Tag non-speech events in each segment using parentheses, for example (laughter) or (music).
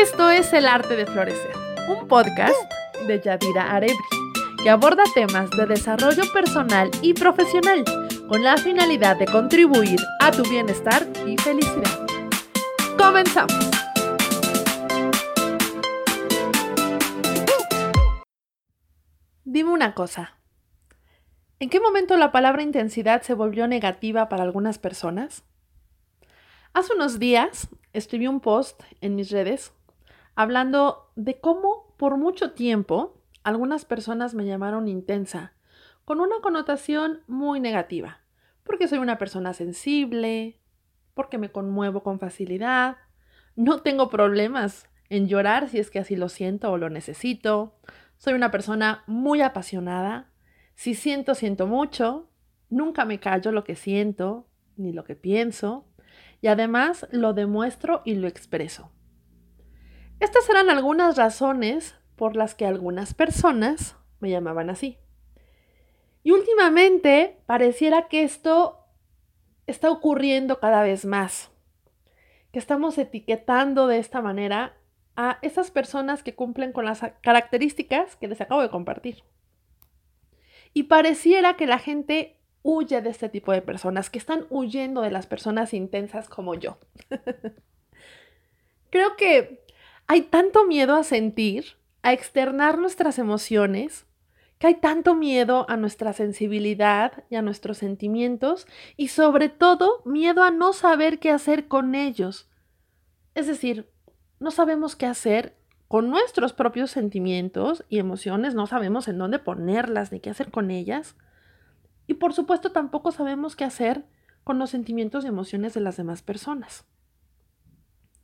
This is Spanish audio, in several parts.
Esto es El Arte de Florecer, un podcast de Yadira Arebri, que aborda temas de desarrollo personal y profesional con la finalidad de contribuir a tu bienestar y felicidad. Comenzamos. Dime una cosa. ¿En qué momento la palabra intensidad se volvió negativa para algunas personas? Hace unos días escribí un post en mis redes hablando de cómo por mucho tiempo algunas personas me llamaron intensa, con una connotación muy negativa, porque soy una persona sensible, porque me conmuevo con facilidad, no tengo problemas en llorar si es que así lo siento o lo necesito, soy una persona muy apasionada, si siento, siento mucho, nunca me callo lo que siento ni lo que pienso, y además lo demuestro y lo expreso. Estas eran algunas razones por las que algunas personas me llamaban así. Y últimamente pareciera que esto está ocurriendo cada vez más, que estamos etiquetando de esta manera a esas personas que cumplen con las características que les acabo de compartir. Y pareciera que la gente huye de este tipo de personas, que están huyendo de las personas intensas como yo. (laughs) Creo que hay tanto miedo a sentir, a externar nuestras emociones, que hay tanto miedo a nuestra sensibilidad y a nuestros sentimientos y sobre todo miedo a no saber qué hacer con ellos. Es decir, no sabemos qué hacer con nuestros propios sentimientos y emociones, no sabemos en dónde ponerlas ni qué hacer con ellas. Y por supuesto tampoco sabemos qué hacer con los sentimientos y emociones de las demás personas.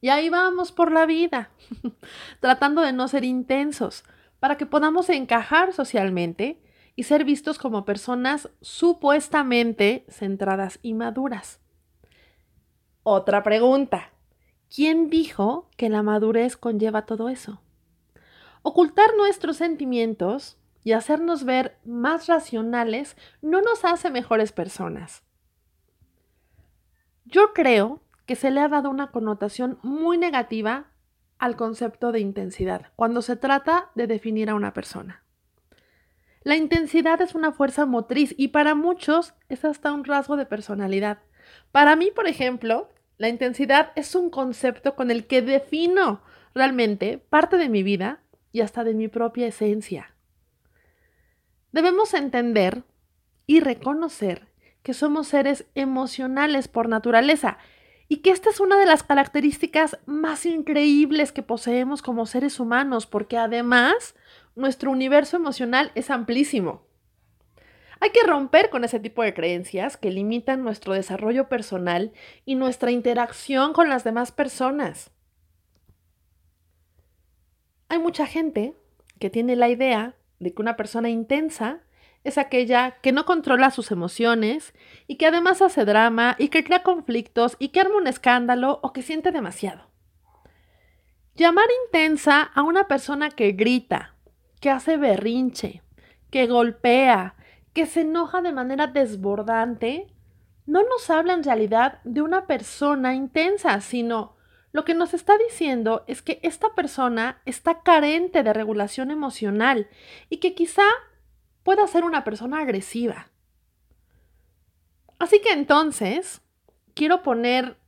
Y ahí vamos por la vida, (laughs) tratando de no ser intensos, para que podamos encajar socialmente y ser vistos como personas supuestamente centradas y maduras. Otra pregunta. ¿Quién dijo que la madurez conlleva todo eso? Ocultar nuestros sentimientos y hacernos ver más racionales no nos hace mejores personas. Yo creo que se le ha dado una connotación muy negativa al concepto de intensidad cuando se trata de definir a una persona. La intensidad es una fuerza motriz y para muchos es hasta un rasgo de personalidad. Para mí, por ejemplo, la intensidad es un concepto con el que defino realmente parte de mi vida y hasta de mi propia esencia. Debemos entender y reconocer que somos seres emocionales por naturaleza y que esta es una de las características más increíbles que poseemos como seres humanos, porque además nuestro universo emocional es amplísimo. Hay que romper con ese tipo de creencias que limitan nuestro desarrollo personal y nuestra interacción con las demás personas. Hay mucha gente que tiene la idea de que una persona intensa es aquella que no controla sus emociones y que además hace drama y que crea conflictos y que arma un escándalo o que siente demasiado. Llamar intensa a una persona que grita, que hace berrinche, que golpea, que se enoja de manera desbordante, no nos habla en realidad de una persona intensa, sino lo que nos está diciendo es que esta persona está carente de regulación emocional y que quizá pueda ser una persona agresiva. Así que entonces, quiero poner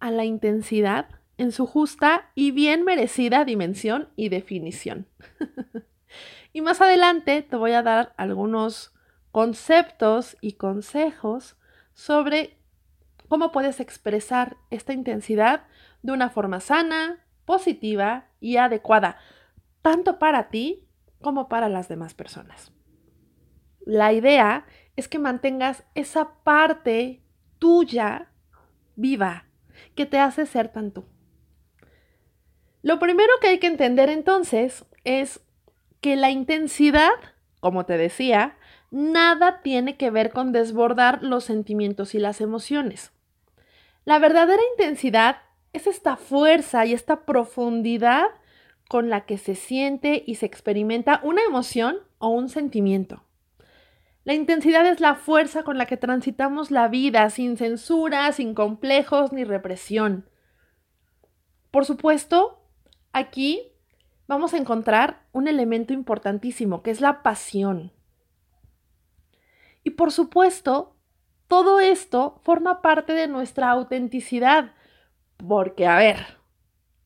a la intensidad en su justa y bien merecida dimensión y definición. (laughs) y más adelante te voy a dar algunos conceptos y consejos sobre cómo puedes expresar esta intensidad de una forma sana, positiva y adecuada, tanto para ti como para las demás personas. La idea es que mantengas esa parte tuya viva que te hace ser tan tú. Lo primero que hay que entender entonces es que la intensidad, como te decía, nada tiene que ver con desbordar los sentimientos y las emociones. La verdadera intensidad es esta fuerza y esta profundidad con la que se siente y se experimenta una emoción o un sentimiento. La intensidad es la fuerza con la que transitamos la vida, sin censura, sin complejos ni represión. Por supuesto, Aquí vamos a encontrar un elemento importantísimo, que es la pasión. Y por supuesto, todo esto forma parte de nuestra autenticidad, porque, a ver,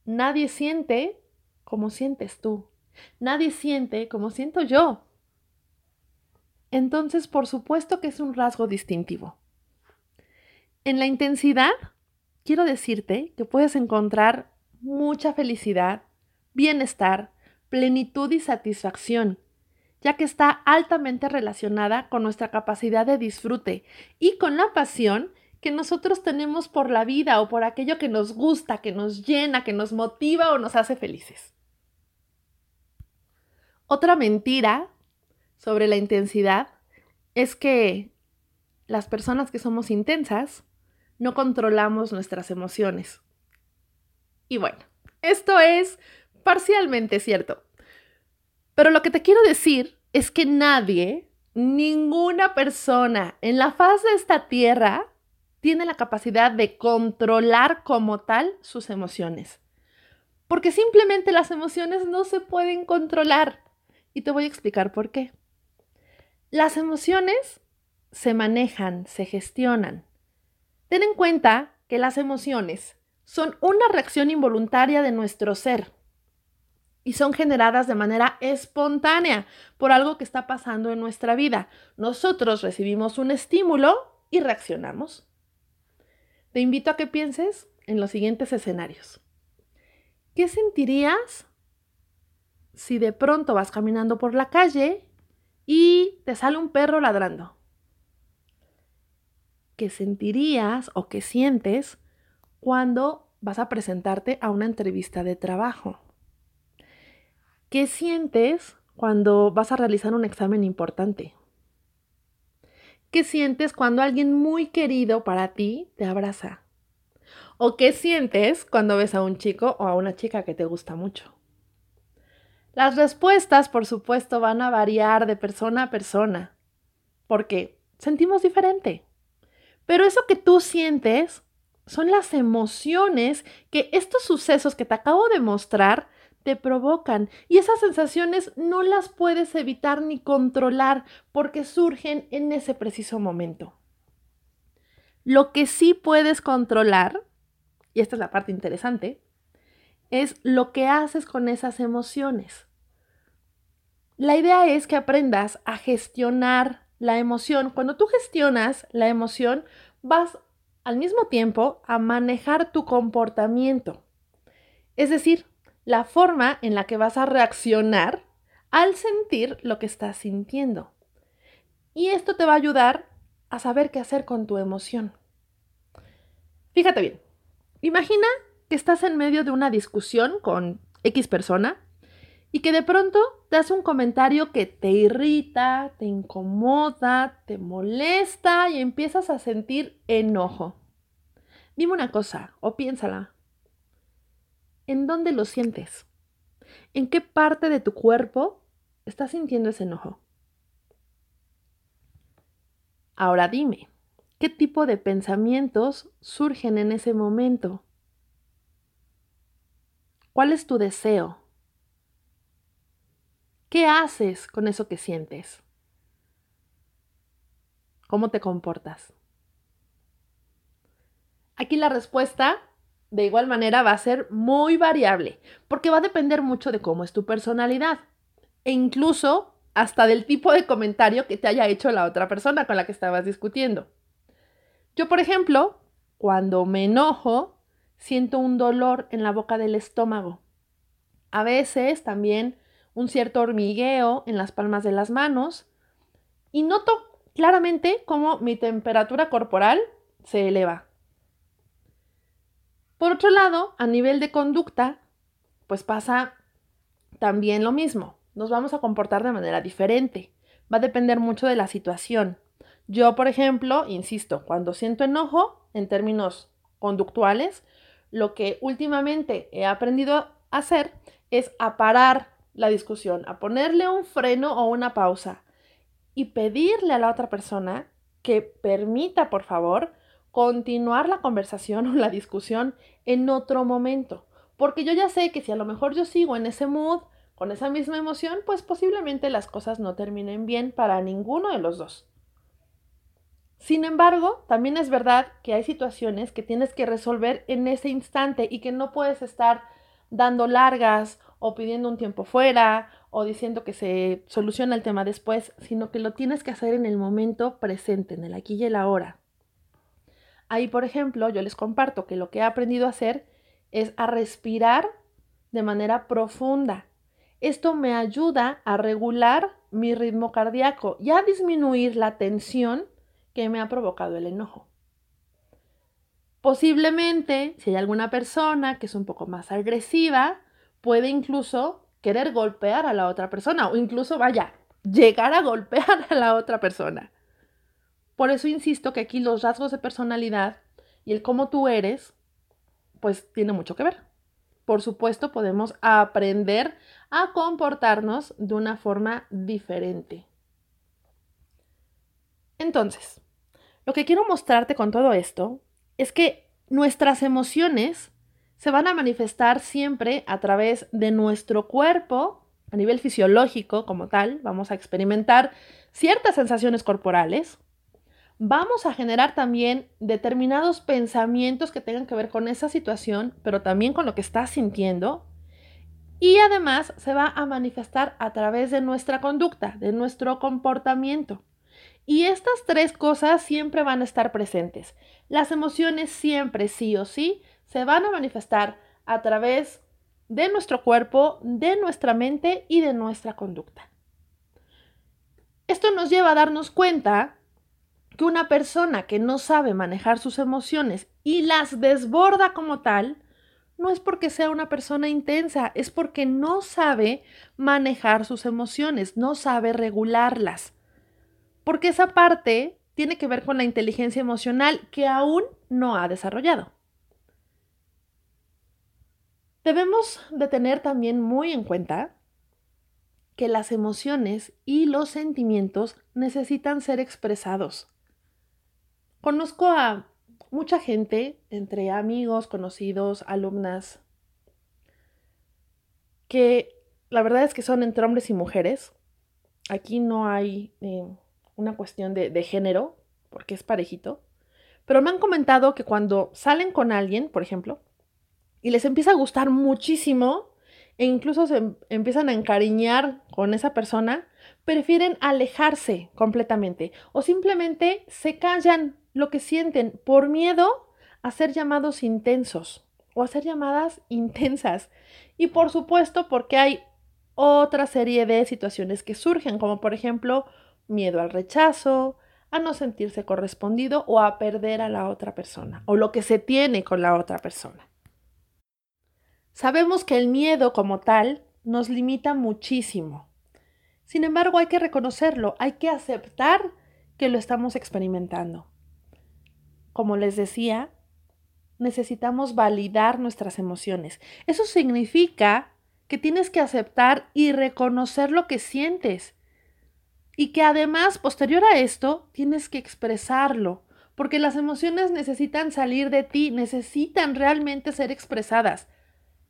nadie siente como sientes tú. Nadie siente como siento yo. Entonces, por supuesto que es un rasgo distintivo. En la intensidad, quiero decirte que puedes encontrar mucha felicidad, bienestar, plenitud y satisfacción, ya que está altamente relacionada con nuestra capacidad de disfrute y con la pasión que nosotros tenemos por la vida o por aquello que nos gusta, que nos llena, que nos motiva o nos hace felices. Otra mentira sobre la intensidad es que las personas que somos intensas no controlamos nuestras emociones. Y bueno, esto es parcialmente cierto. Pero lo que te quiero decir es que nadie, ninguna persona en la faz de esta tierra tiene la capacidad de controlar como tal sus emociones. Porque simplemente las emociones no se pueden controlar. Y te voy a explicar por qué. Las emociones se manejan, se gestionan. Ten en cuenta que las emociones son una reacción involuntaria de nuestro ser y son generadas de manera espontánea por algo que está pasando en nuestra vida. Nosotros recibimos un estímulo y reaccionamos. Te invito a que pienses en los siguientes escenarios. ¿Qué sentirías si de pronto vas caminando por la calle y te sale un perro ladrando? ¿Qué sentirías o qué sientes cuando vas a presentarte a una entrevista de trabajo? ¿Qué sientes cuando vas a realizar un examen importante? ¿Qué sientes cuando alguien muy querido para ti te abraza? ¿O qué sientes cuando ves a un chico o a una chica que te gusta mucho? Las respuestas, por supuesto, van a variar de persona a persona, porque sentimos diferente. Pero eso que tú sientes son las emociones que estos sucesos que te acabo de mostrar te provocan y esas sensaciones no las puedes evitar ni controlar porque surgen en ese preciso momento. Lo que sí puedes controlar, y esta es la parte interesante, es lo que haces con esas emociones. La idea es que aprendas a gestionar la emoción. Cuando tú gestionas la emoción, vas al mismo tiempo a manejar tu comportamiento. Es decir, la forma en la que vas a reaccionar al sentir lo que estás sintiendo. Y esto te va a ayudar a saber qué hacer con tu emoción. Fíjate bien, imagina que estás en medio de una discusión con X persona y que de pronto te hace un comentario que te irrita, te incomoda, te molesta y empiezas a sentir enojo. Dime una cosa o piénsala. ¿En dónde lo sientes? ¿En qué parte de tu cuerpo estás sintiendo ese enojo? Ahora dime, ¿qué tipo de pensamientos surgen en ese momento? ¿Cuál es tu deseo? ¿Qué haces con eso que sientes? ¿Cómo te comportas? Aquí la respuesta de igual manera va a ser muy variable, porque va a depender mucho de cómo es tu personalidad e incluso hasta del tipo de comentario que te haya hecho la otra persona con la que estabas discutiendo. Yo, por ejemplo, cuando me enojo, siento un dolor en la boca del estómago. A veces también un cierto hormigueo en las palmas de las manos y noto claramente cómo mi temperatura corporal se eleva. Por otro lado, a nivel de conducta, pues pasa también lo mismo. Nos vamos a comportar de manera diferente. Va a depender mucho de la situación. Yo, por ejemplo, insisto, cuando siento enojo, en términos conductuales, lo que últimamente he aprendido a hacer es a parar la discusión, a ponerle un freno o una pausa y pedirle a la otra persona que permita, por favor, continuar la conversación (laughs) o la discusión en otro momento, Porque yo ya sé que si a lo mejor yo sigo en ese mood, con esa misma emoción, pues posiblemente las cosas no terminen bien para ninguno de los dos. Sin embargo, también es verdad que hay situaciones que tienes que resolver en ese instante y que no puedes estar dando largas o pidiendo un tiempo fuera o diciendo que se soluciona el tema después, sino que lo tienes que hacer en el momento presente, en el aquí y el ahora. Ahí, por ejemplo, yo les comparto que lo que he aprendido a hacer es a respirar de manera profunda. Esto me ayuda a regular mi ritmo cardíaco y a disminuir la tensión que me ha provocado el enojo. Posiblemente, si hay alguna persona que es un poco más agresiva, puede incluso querer golpear a la otra persona o incluso, vaya, llegar a golpear a la otra persona. Por eso insisto que aquí los rasgos de personalidad y el cómo tú eres, pues tiene mucho que ver. Por supuesto, podemos aprender a comportarnos de una forma diferente. Entonces, lo que quiero mostrarte con todo esto es que nuestras emociones se van a manifestar siempre a través de nuestro cuerpo, a nivel fisiológico como tal, vamos a experimentar ciertas sensaciones corporales, vamos a generar también determinados pensamientos que tengan que ver con esa situación, pero también con lo que estás sintiendo. Y además se va a manifestar a través de nuestra conducta, de nuestro comportamiento. Y estas tres cosas siempre van a estar presentes. Las emociones siempre, sí o sí, se van a manifestar a través de nuestro cuerpo, de nuestra mente y de nuestra conducta. Esto nos lleva a darnos cuenta que una persona que no sabe manejar sus emociones y las desborda como tal, no es porque sea una persona intensa, es porque no sabe manejar sus emociones, no sabe regularlas porque esa parte tiene que ver con la inteligencia emocional que aún no ha desarrollado. Debemos de tener también muy en cuenta que las emociones y los sentimientos necesitan ser expresados. Conozco a mucha gente, entre amigos, conocidos, alumnas, que la verdad es que son entre hombres y mujeres. Aquí no hay eh, una cuestión de, género, porque es parejito, pero me han comentado que cuando salen con alguien, por ejemplo, y les empieza a gustar muchísimo, e incluso se em, empiezan a encariñar con esa persona, prefieren alejarse completamente o simplemente se callan lo que sienten por miedo a ser llamados intensos o a ser llamadas (laughs) intensas. Y por supuesto porque hay otra serie de situaciones que surgen, como por ejemplo miedo al rechazo, a no sentirse correspondido o a perder a la otra persona o lo que se tiene con la otra persona. Sabemos que el miedo como tal nos limita muchísimo. Sin embargo, hay que reconocerlo, hay que aceptar que lo estamos experimentando. Como les decía, necesitamos validar nuestras emociones. Eso significa que tienes que aceptar y reconocer lo que sientes y que además, posterior a esto, tienes que expresarlo, porque las emociones necesitan salir de ti, necesitan realmente ser expresadas.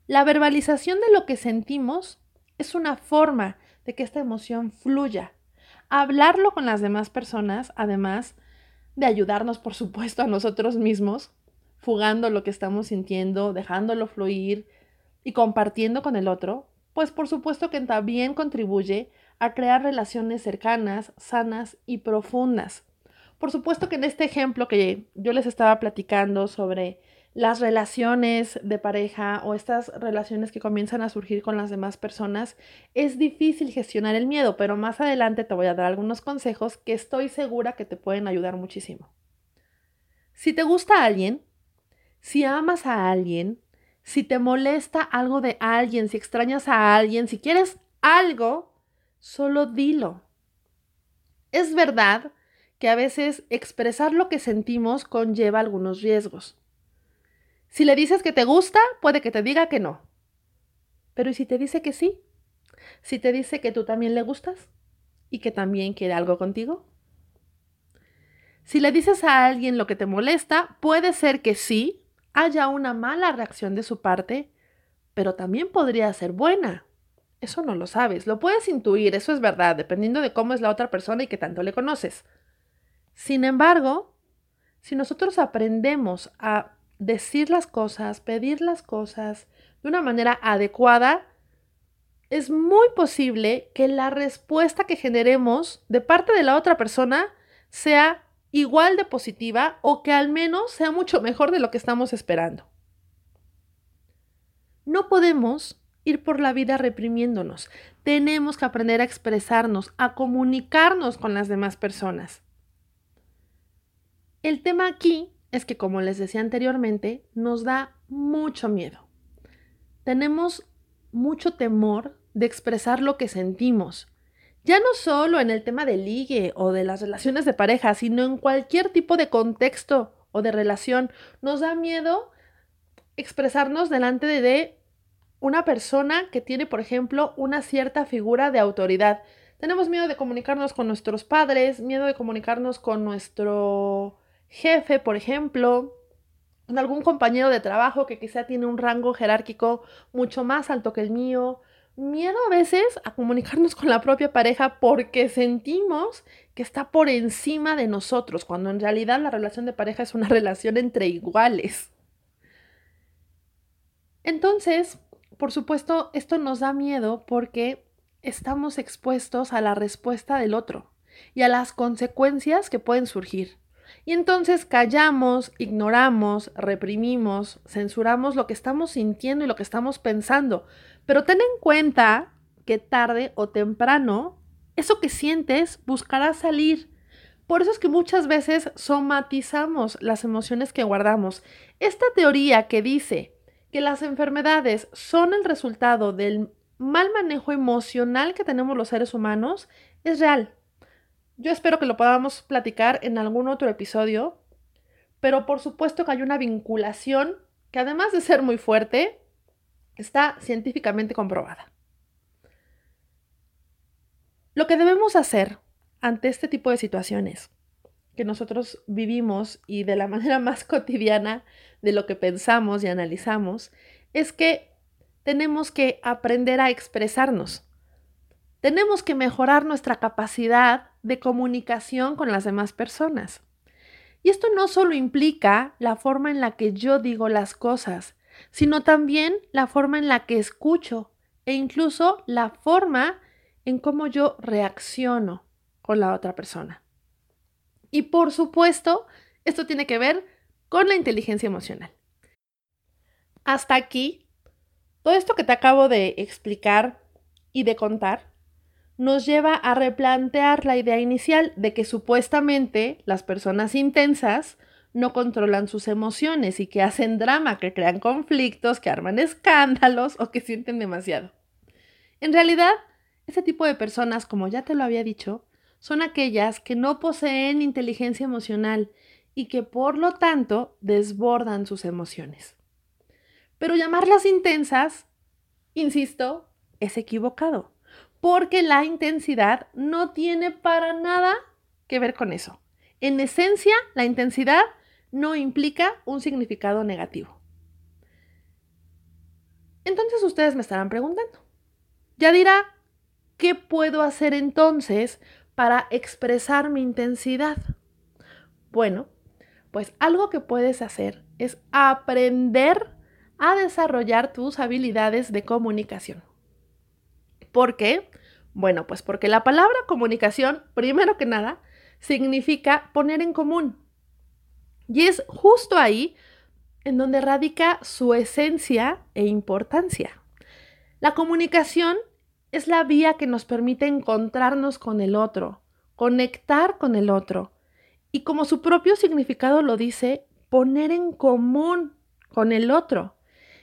La verbalización de lo que sentimos es una forma de que esta emoción fluya. Hablarlo con las demás personas, además de ayudarnos, por supuesto, a nosotros mismos, fugando lo que estamos sintiendo, dejándolo fluir y compartiendo con el otro, pues por supuesto que también contribuye a crear relaciones cercanas, sanas y profundas. Por supuesto que en este ejemplo que yo les estaba platicando sobre las relaciones de pareja o estas relaciones que comienzan a surgir con las demás personas, es difícil gestionar el miedo, pero más adelante te voy a dar algunos consejos que estoy segura que te pueden ayudar muchísimo. Si te gusta alguien, si amas a alguien, si te molesta algo de alguien, si extrañas a alguien, si quieres algo, solo dilo. Es verdad que a veces expresar lo que sentimos conlleva algunos riesgos. Si le dices que te gusta, puede que te diga que no. Pero ¿y si te dice que sí? Si te dice que tú también le gustas y que también quiere algo contigo. Si le dices a alguien lo que te molesta, puede ser que sí haya una mala reacción de su parte, pero también podría ser buena. Eso no lo sabes, lo puedes intuir, eso es verdad, dependiendo de cómo es la otra persona y qué tanto le conoces. Sin embargo, si nosotros aprendemos a decir las cosas, pedir las cosas de una manera adecuada, es muy posible que la respuesta que generemos de parte de la otra persona sea igual de positiva o que al menos sea mucho mejor de lo que estamos esperando. No podemos ir por la vida reprimiéndonos. Tenemos que aprender a expresarnos, a comunicarnos con las demás personas. El tema aquí es que, como les decía anteriormente, nos da mucho miedo. Tenemos mucho temor de expresar lo que sentimos. Ya no solo en el tema del ligue o de las relaciones de pareja, sino en cualquier tipo de contexto o de relación. Nos da miedo expresarnos delante de una persona que tiene, por ejemplo, una cierta figura de autoridad. Tenemos miedo de comunicarnos con nuestros padres, miedo de comunicarnos con nuestro jefe, por ejemplo, algún compañero de trabajo que quizá tiene un rango jerárquico mucho más alto que el mío. Miedo a veces a comunicarnos con la propia pareja porque sentimos que está por encima de nosotros, cuando en realidad la relación de pareja es una (laughs) relación entre iguales. Entonces, por supuesto, esto nos da miedo porque estamos expuestos a la respuesta del otro y a las consecuencias que pueden surgir. Y entonces callamos, ignoramos, reprimimos, censuramos lo que estamos sintiendo y lo que estamos pensando. Pero ten en cuenta que tarde o temprano, eso que sientes buscará salir. Por eso es que muchas veces somatizamos las emociones que guardamos. Esta teoría que dice que las enfermedades son el resultado del mal manejo emocional que tenemos los seres humanos es real. Yo espero que lo podamos platicar en algún otro episodio, pero por supuesto que hay una vinculación que además de ser muy fuerte, está científicamente comprobada. Lo que debemos hacer ante este tipo de situaciones que nosotros vivimos y de la (laughs) manera más cotidiana de lo que pensamos y analizamos, es que tenemos que aprender a expresarnos. Tenemos que mejorar nuestra capacidad de comunicación con las demás personas. Y esto no solo implica la forma en la que yo digo las cosas, sino también la forma en la que escucho e incluso la forma en cómo yo reacciono con la otra persona. Y por supuesto, esto tiene que ver con la inteligencia emocional. Hasta aquí, todo esto que te acabo de explicar y de contar nos lleva a replantear la idea inicial de que supuestamente las personas intensas no controlan sus emociones y que hacen drama, que crean conflictos, que arman escándalos o que sienten demasiado. En realidad, ese tipo de personas, como ya te lo había dicho, son aquellas que no poseen inteligencia emocional y que por lo tanto desbordan sus emociones. Pero llamarlas intensas, insisto, es equivocado, porque la intensidad no tiene para nada que ver con eso. En esencia, la intensidad no implica un significado negativo. Entonces ustedes me estarán preguntando, ya dirá, ¿qué puedo hacer entonces para expresar mi intensidad? Bueno, pues algo que puedes hacer es aprender a desarrollar tus habilidades de comunicación. ¿Por qué? Bueno, pues porque la palabra comunicación, primero que nada, significa poner en común. Y es justo ahí en donde radica su esencia e importancia. La comunicación es la vía que nos permite encontrarnos con el otro, conectar con el otro y como su propio significado lo dice, poner en común con el otro.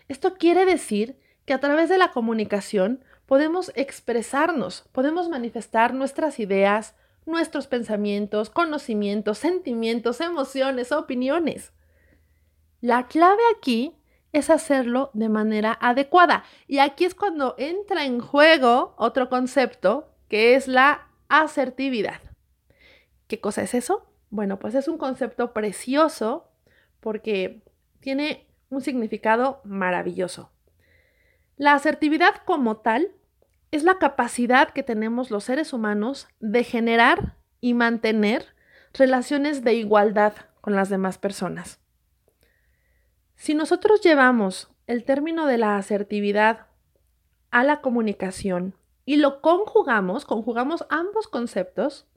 Esto quiere decir que a través de la comunicación podemos expresarnos, podemos manifestar nuestras ideas, nuestros pensamientos, conocimientos, sentimientos, emociones, opiniones. La clave aquí es hacerlo de manera adecuada. Y aquí es cuando entra en juego otro concepto que es la asertividad. ¿Qué cosa es eso? Bueno, pues es un concepto precioso porque tiene un significado maravilloso. La asertividad como tal es la capacidad que tenemos los seres humanos de generar y mantener relaciones de igualdad con las demás personas. Si nosotros llevamos el término de la asertividad a la comunicación y lo conjugamos, conjugamos ambos conceptos,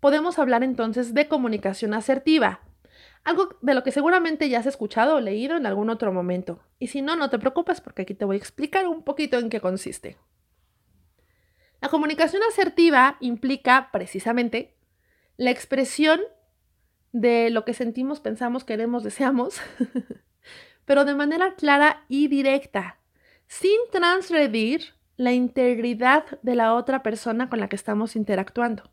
podemos hablar entonces de comunicación asertiva, algo de lo que seguramente ya has escuchado o leído en algún otro momento. Y si no, no te preocupes porque aquí te voy a explicar un poquito en qué consiste. La comunicación asertiva implica precisamente la expresión de lo que sentimos, pensamos, queremos, deseamos, (laughs) pero de manera clara y directa, sin transgredir la integridad de la otra persona con la que estamos interactuando.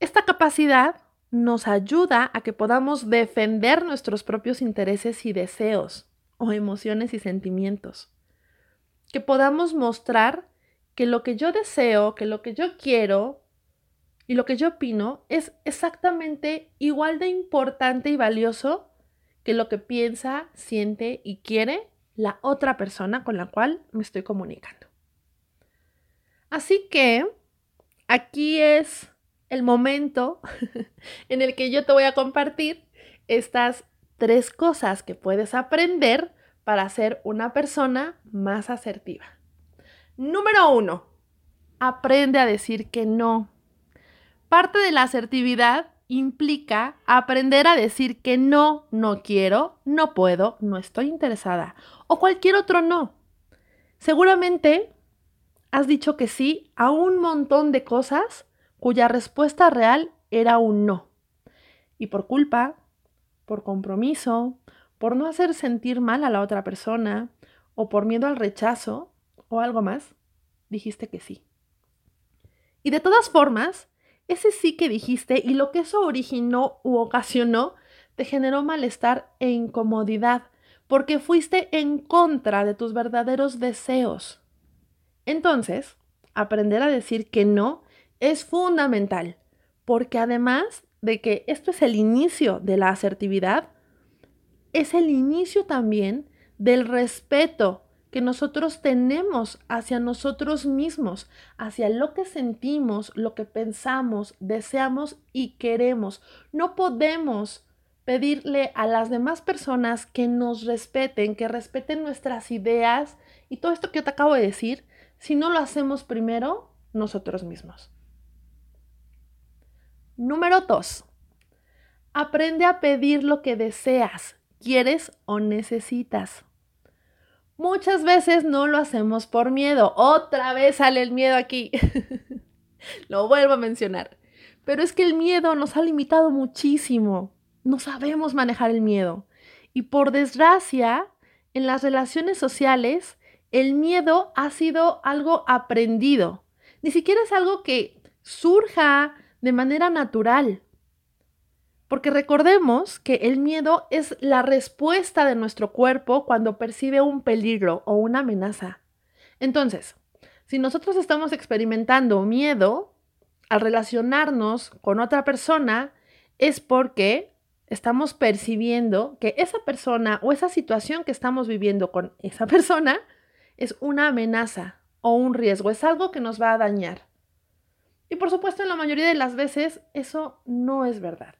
Esta capacidad nos ayuda a que podamos defender nuestros propios intereses y deseos o emociones y sentimientos. Que podamos mostrar que lo que yo deseo, que lo que yo quiero y lo que yo opino es exactamente igual de importante y valioso que lo que piensa, siente y quiere la otra persona con la cual me estoy comunicando. Así que aquí es el momento (laughs) en el que yo te voy a compartir estas tres cosas que puedes aprender para ser una persona más asertiva. Número uno, aprende a decir que no. Parte de la asertividad implica aprender a decir que no, no quiero, no puedo, no estoy interesada o cualquier otro no. Seguramente has dicho que sí a un montón de cosas cuya respuesta real era un no. Y por culpa, por compromiso, por no hacer sentir mal a la otra persona o por miedo al rechazo, o algo más, dijiste que sí. Y de todas formas, ese sí que dijiste y lo que eso originó u ocasionó te generó malestar e incomodidad porque fuiste en contra de tus verdaderos deseos. Entonces, aprender a decir que no es fundamental, porque además de que esto es el inicio de la asertividad, es el inicio también del respeto que nosotros tenemos hacia nosotros mismos, hacia lo que sentimos, lo que pensamos, deseamos y queremos. No podemos pedirle a las demás personas que nos respeten, que respeten nuestras ideas y todo esto que yo te acabo de decir, si no lo hacemos primero nosotros mismos. Número 2. Aprende a pedir lo que deseas, quieres o necesitas. Muchas veces no lo hacemos por miedo. Otra vez sale el miedo aquí. (laughs) lo vuelvo a mencionar. Pero es que el miedo nos ha limitado muchísimo. No sabemos manejar el miedo. Y por desgracia, en las relaciones sociales, el miedo ha sido algo aprendido. Ni siquiera es algo que surja de manera natural. Porque recordemos que el miedo es la respuesta de nuestro cuerpo cuando percibe un peligro o una amenaza. Entonces, si nosotros estamos experimentando miedo al relacionarnos con otra persona, es porque estamos percibiendo que esa persona o esa situación que estamos viviendo con esa (laughs) persona es una amenaza o un riesgo, es algo que nos va a dañar. Y por supuesto, en la mayoría de las veces eso no es verdad.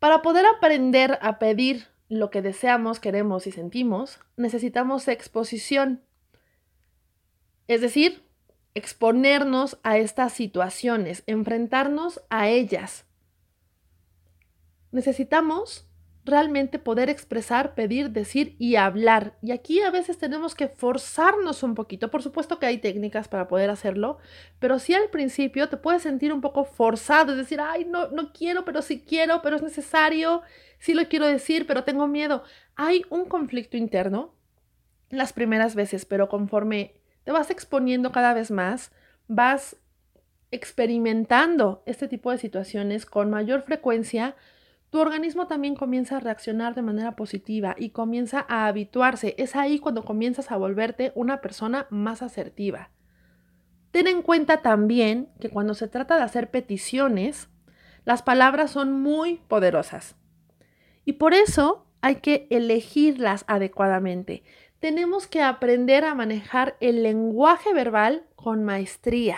Para poder aprender a pedir lo que deseamos, queremos y sentimos, necesitamos exposición. Es decir, exponernos a estas situaciones, enfrentarnos a ellas. Necesitamos realmente poder expresar, pedir, decir y hablar. Y aquí a veces tenemos que forzarnos un poquito. Por supuesto que hay técnicas para poder hacerlo, pero si al principio te puedes sentir un poco forzado, es decir, ay, no, no quiero, pero sí quiero, pero es necesario, sí lo quiero decir, pero tengo miedo. Hay un conflicto interno las primeras veces, pero conforme te vas exponiendo cada vez más, vas experimentando este tipo de situaciones con mayor frecuencia, tu organismo también comienza a reaccionar de manera positiva y comienza a habituarse. Es ahí cuando comienzas a volverte una persona más asertiva. Ten en cuenta también que cuando se trata de hacer peticiones, las palabras son muy poderosas. Y por eso hay que elegirlas adecuadamente. tenemos que aprender a manejar el lenguaje verbal con maestría.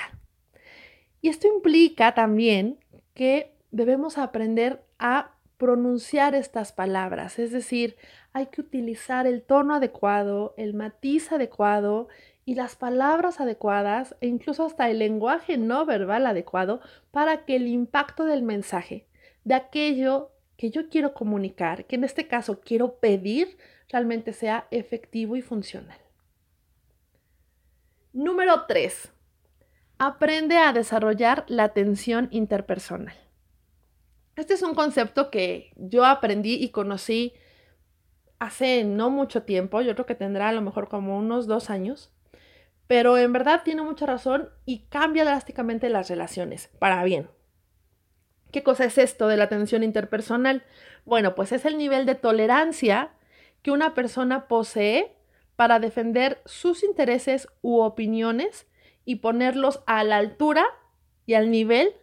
Y esto implica también que debemos aprender a pronunciar estas palabras, es decir, hay que utilizar el tono adecuado, el matiz adecuado y las palabras adecuadas e incluso hasta el lenguaje no verbal adecuado para que el impacto del mensaje, de aquello que yo quiero comunicar, que en este caso quiero pedir, realmente sea efectivo y funcional. Número 3. Aprende a desarrollar la atención interpersonal. Este es un concepto que yo aprendí y conocí hace no mucho tiempo, yo creo que tendrá a lo mejor como unos dos años, pero en verdad tiene mucha razón y cambia drásticamente las relaciones, para bien. ¿Qué cosa es esto de la atención interpersonal? Bueno, pues es el nivel de tolerancia que una persona posee para defender sus intereses u opiniones y ponerlos a la altura y al nivel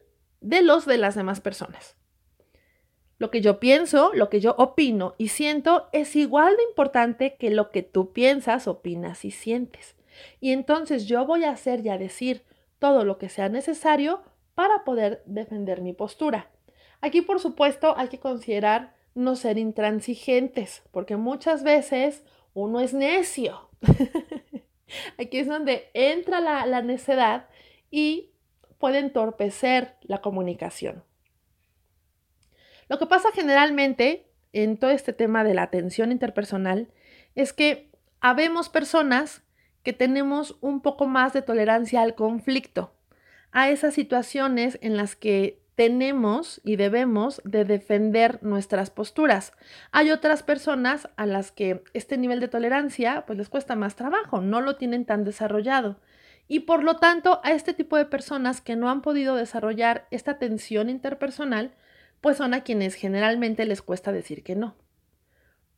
de los de las demás personas. Lo que yo pienso, lo que yo opino y siento es igual de importante que lo que tú piensas, opinas y sientes. Y entonces yo voy a hacer y a decir todo lo que sea necesario para poder defender mi postura. Aquí, por supuesto, hay que considerar no ser intransigentes, porque muchas veces uno es necio. (laughs) Aquí es donde entra la, la necedad y puede entorpecer la comunicación. Lo que pasa generalmente en todo este tema de la atención interpersonal es que habemos personas que tenemos un poco más de tolerancia al conflicto, a esas situaciones en las que tenemos y debemos de defender nuestras posturas. Hay otras personas a las que este nivel de tolerancia pues les cuesta más trabajo, no lo tienen tan desarrollado. Y por lo tanto, a este tipo de personas que no han podido desarrollar esta atención interpersonal, pues son a quienes generalmente les cuesta decir que no.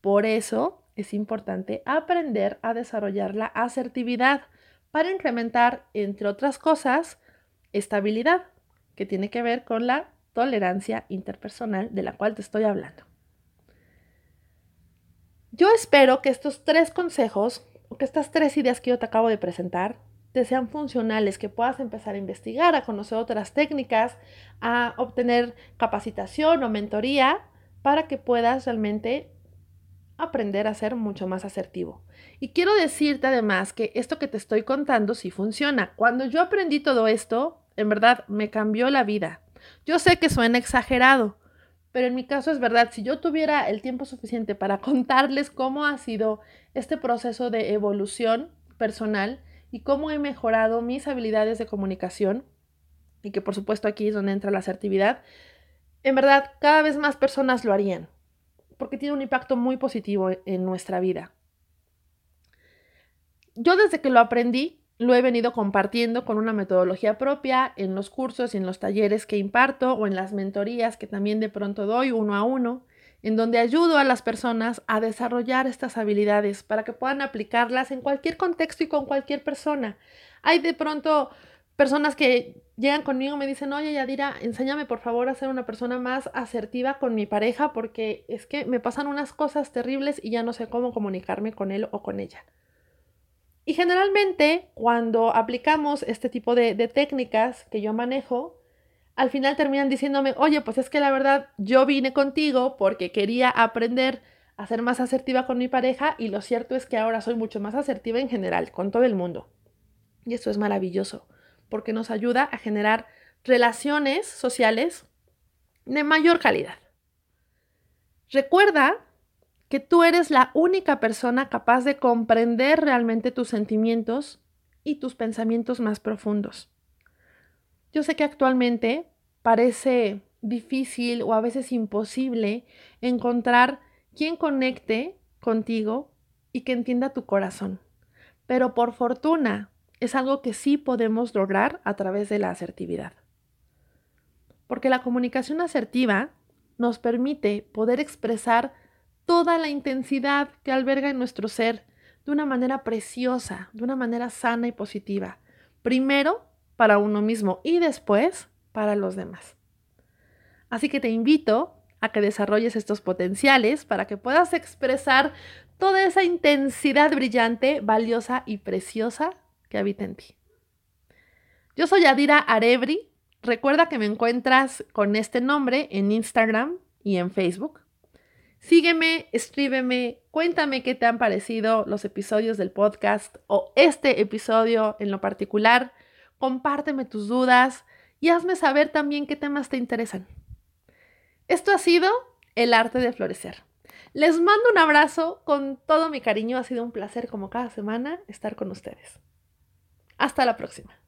Por eso es importante aprender a desarrollar la asertividad para incrementar, entre otras cosas, estabilidad, que tiene que ver con la tolerancia interpersonal de la cual te estoy hablando. Yo espero que estos tres consejos, o que estas tres ideas que yo te acabo de presentar, te sean funcionales, que puedas empezar a investigar, a conocer otras técnicas, a obtener capacitación o mentoría para que puedas realmente aprender a ser mucho más asertivo. Y quiero decirte además que esto que te estoy contando sí funciona. Cuando yo aprendí todo esto, en verdad me cambió la vida. Yo sé que suena exagerado, pero en mi caso es verdad, si yo tuviera el tiempo suficiente para contarles cómo ha sido este proceso de evolución personal, y cómo he mejorado mis habilidades de comunicación, y que por supuesto aquí es donde entra la asertividad, en verdad cada vez más personas lo harían, porque tiene un impacto muy positivo en nuestra vida. Yo desde que lo aprendí, lo he venido compartiendo con una metodología propia en los cursos y en los talleres que imparto o en las mentorías que también de pronto doy uno a uno en donde ayudo a las personas a desarrollar estas habilidades para que puedan aplicarlas en cualquier contexto y con cualquier persona. Hay de pronto personas que llegan conmigo y me dicen, oye Yadira, enséñame por favor a ser una persona más asertiva con mi pareja porque es que me pasan unas cosas terribles y ya no sé cómo comunicarme con él o con ella. Y generalmente cuando aplicamos este tipo de, de técnicas que yo manejo, al final terminan diciéndome, oye, pues es que la verdad yo vine contigo porque quería aprender a ser más asertiva con mi pareja y lo cierto es que ahora soy mucho más asertiva en general, con todo el mundo. Y esto es maravilloso porque nos ayuda a generar relaciones sociales de mayor calidad. Recuerda que tú eres la única persona capaz de comprender realmente tus sentimientos y tus pensamientos más profundos. Yo sé que actualmente parece difícil o a veces imposible encontrar quien conecte contigo y que entienda tu corazón. Pero por fortuna es algo que sí podemos lograr a través de la asertividad. Porque la comunicación asertiva nos permite poder expresar toda la intensidad que alberga en nuestro ser de una manera preciosa, de una manera sana y positiva. Primero, para uno mismo y después para los demás. Así que te invito a que desarrolles estos potenciales para que puedas expresar toda esa intensidad brillante, valiosa y preciosa que habita en ti. Yo soy Adira Arebri. Recuerda que me encuentras con este nombre en Instagram y en Facebook. Sígueme, escríbeme, cuéntame qué te han parecido los episodios del podcast o este episodio en lo particular. Compárteme tus dudas y hazme saber también qué temas te interesan. Esto ha sido El arte de florecer. Les mando un abrazo con todo mi cariño. Ha sido un placer como cada semana estar con ustedes. Hasta la próxima.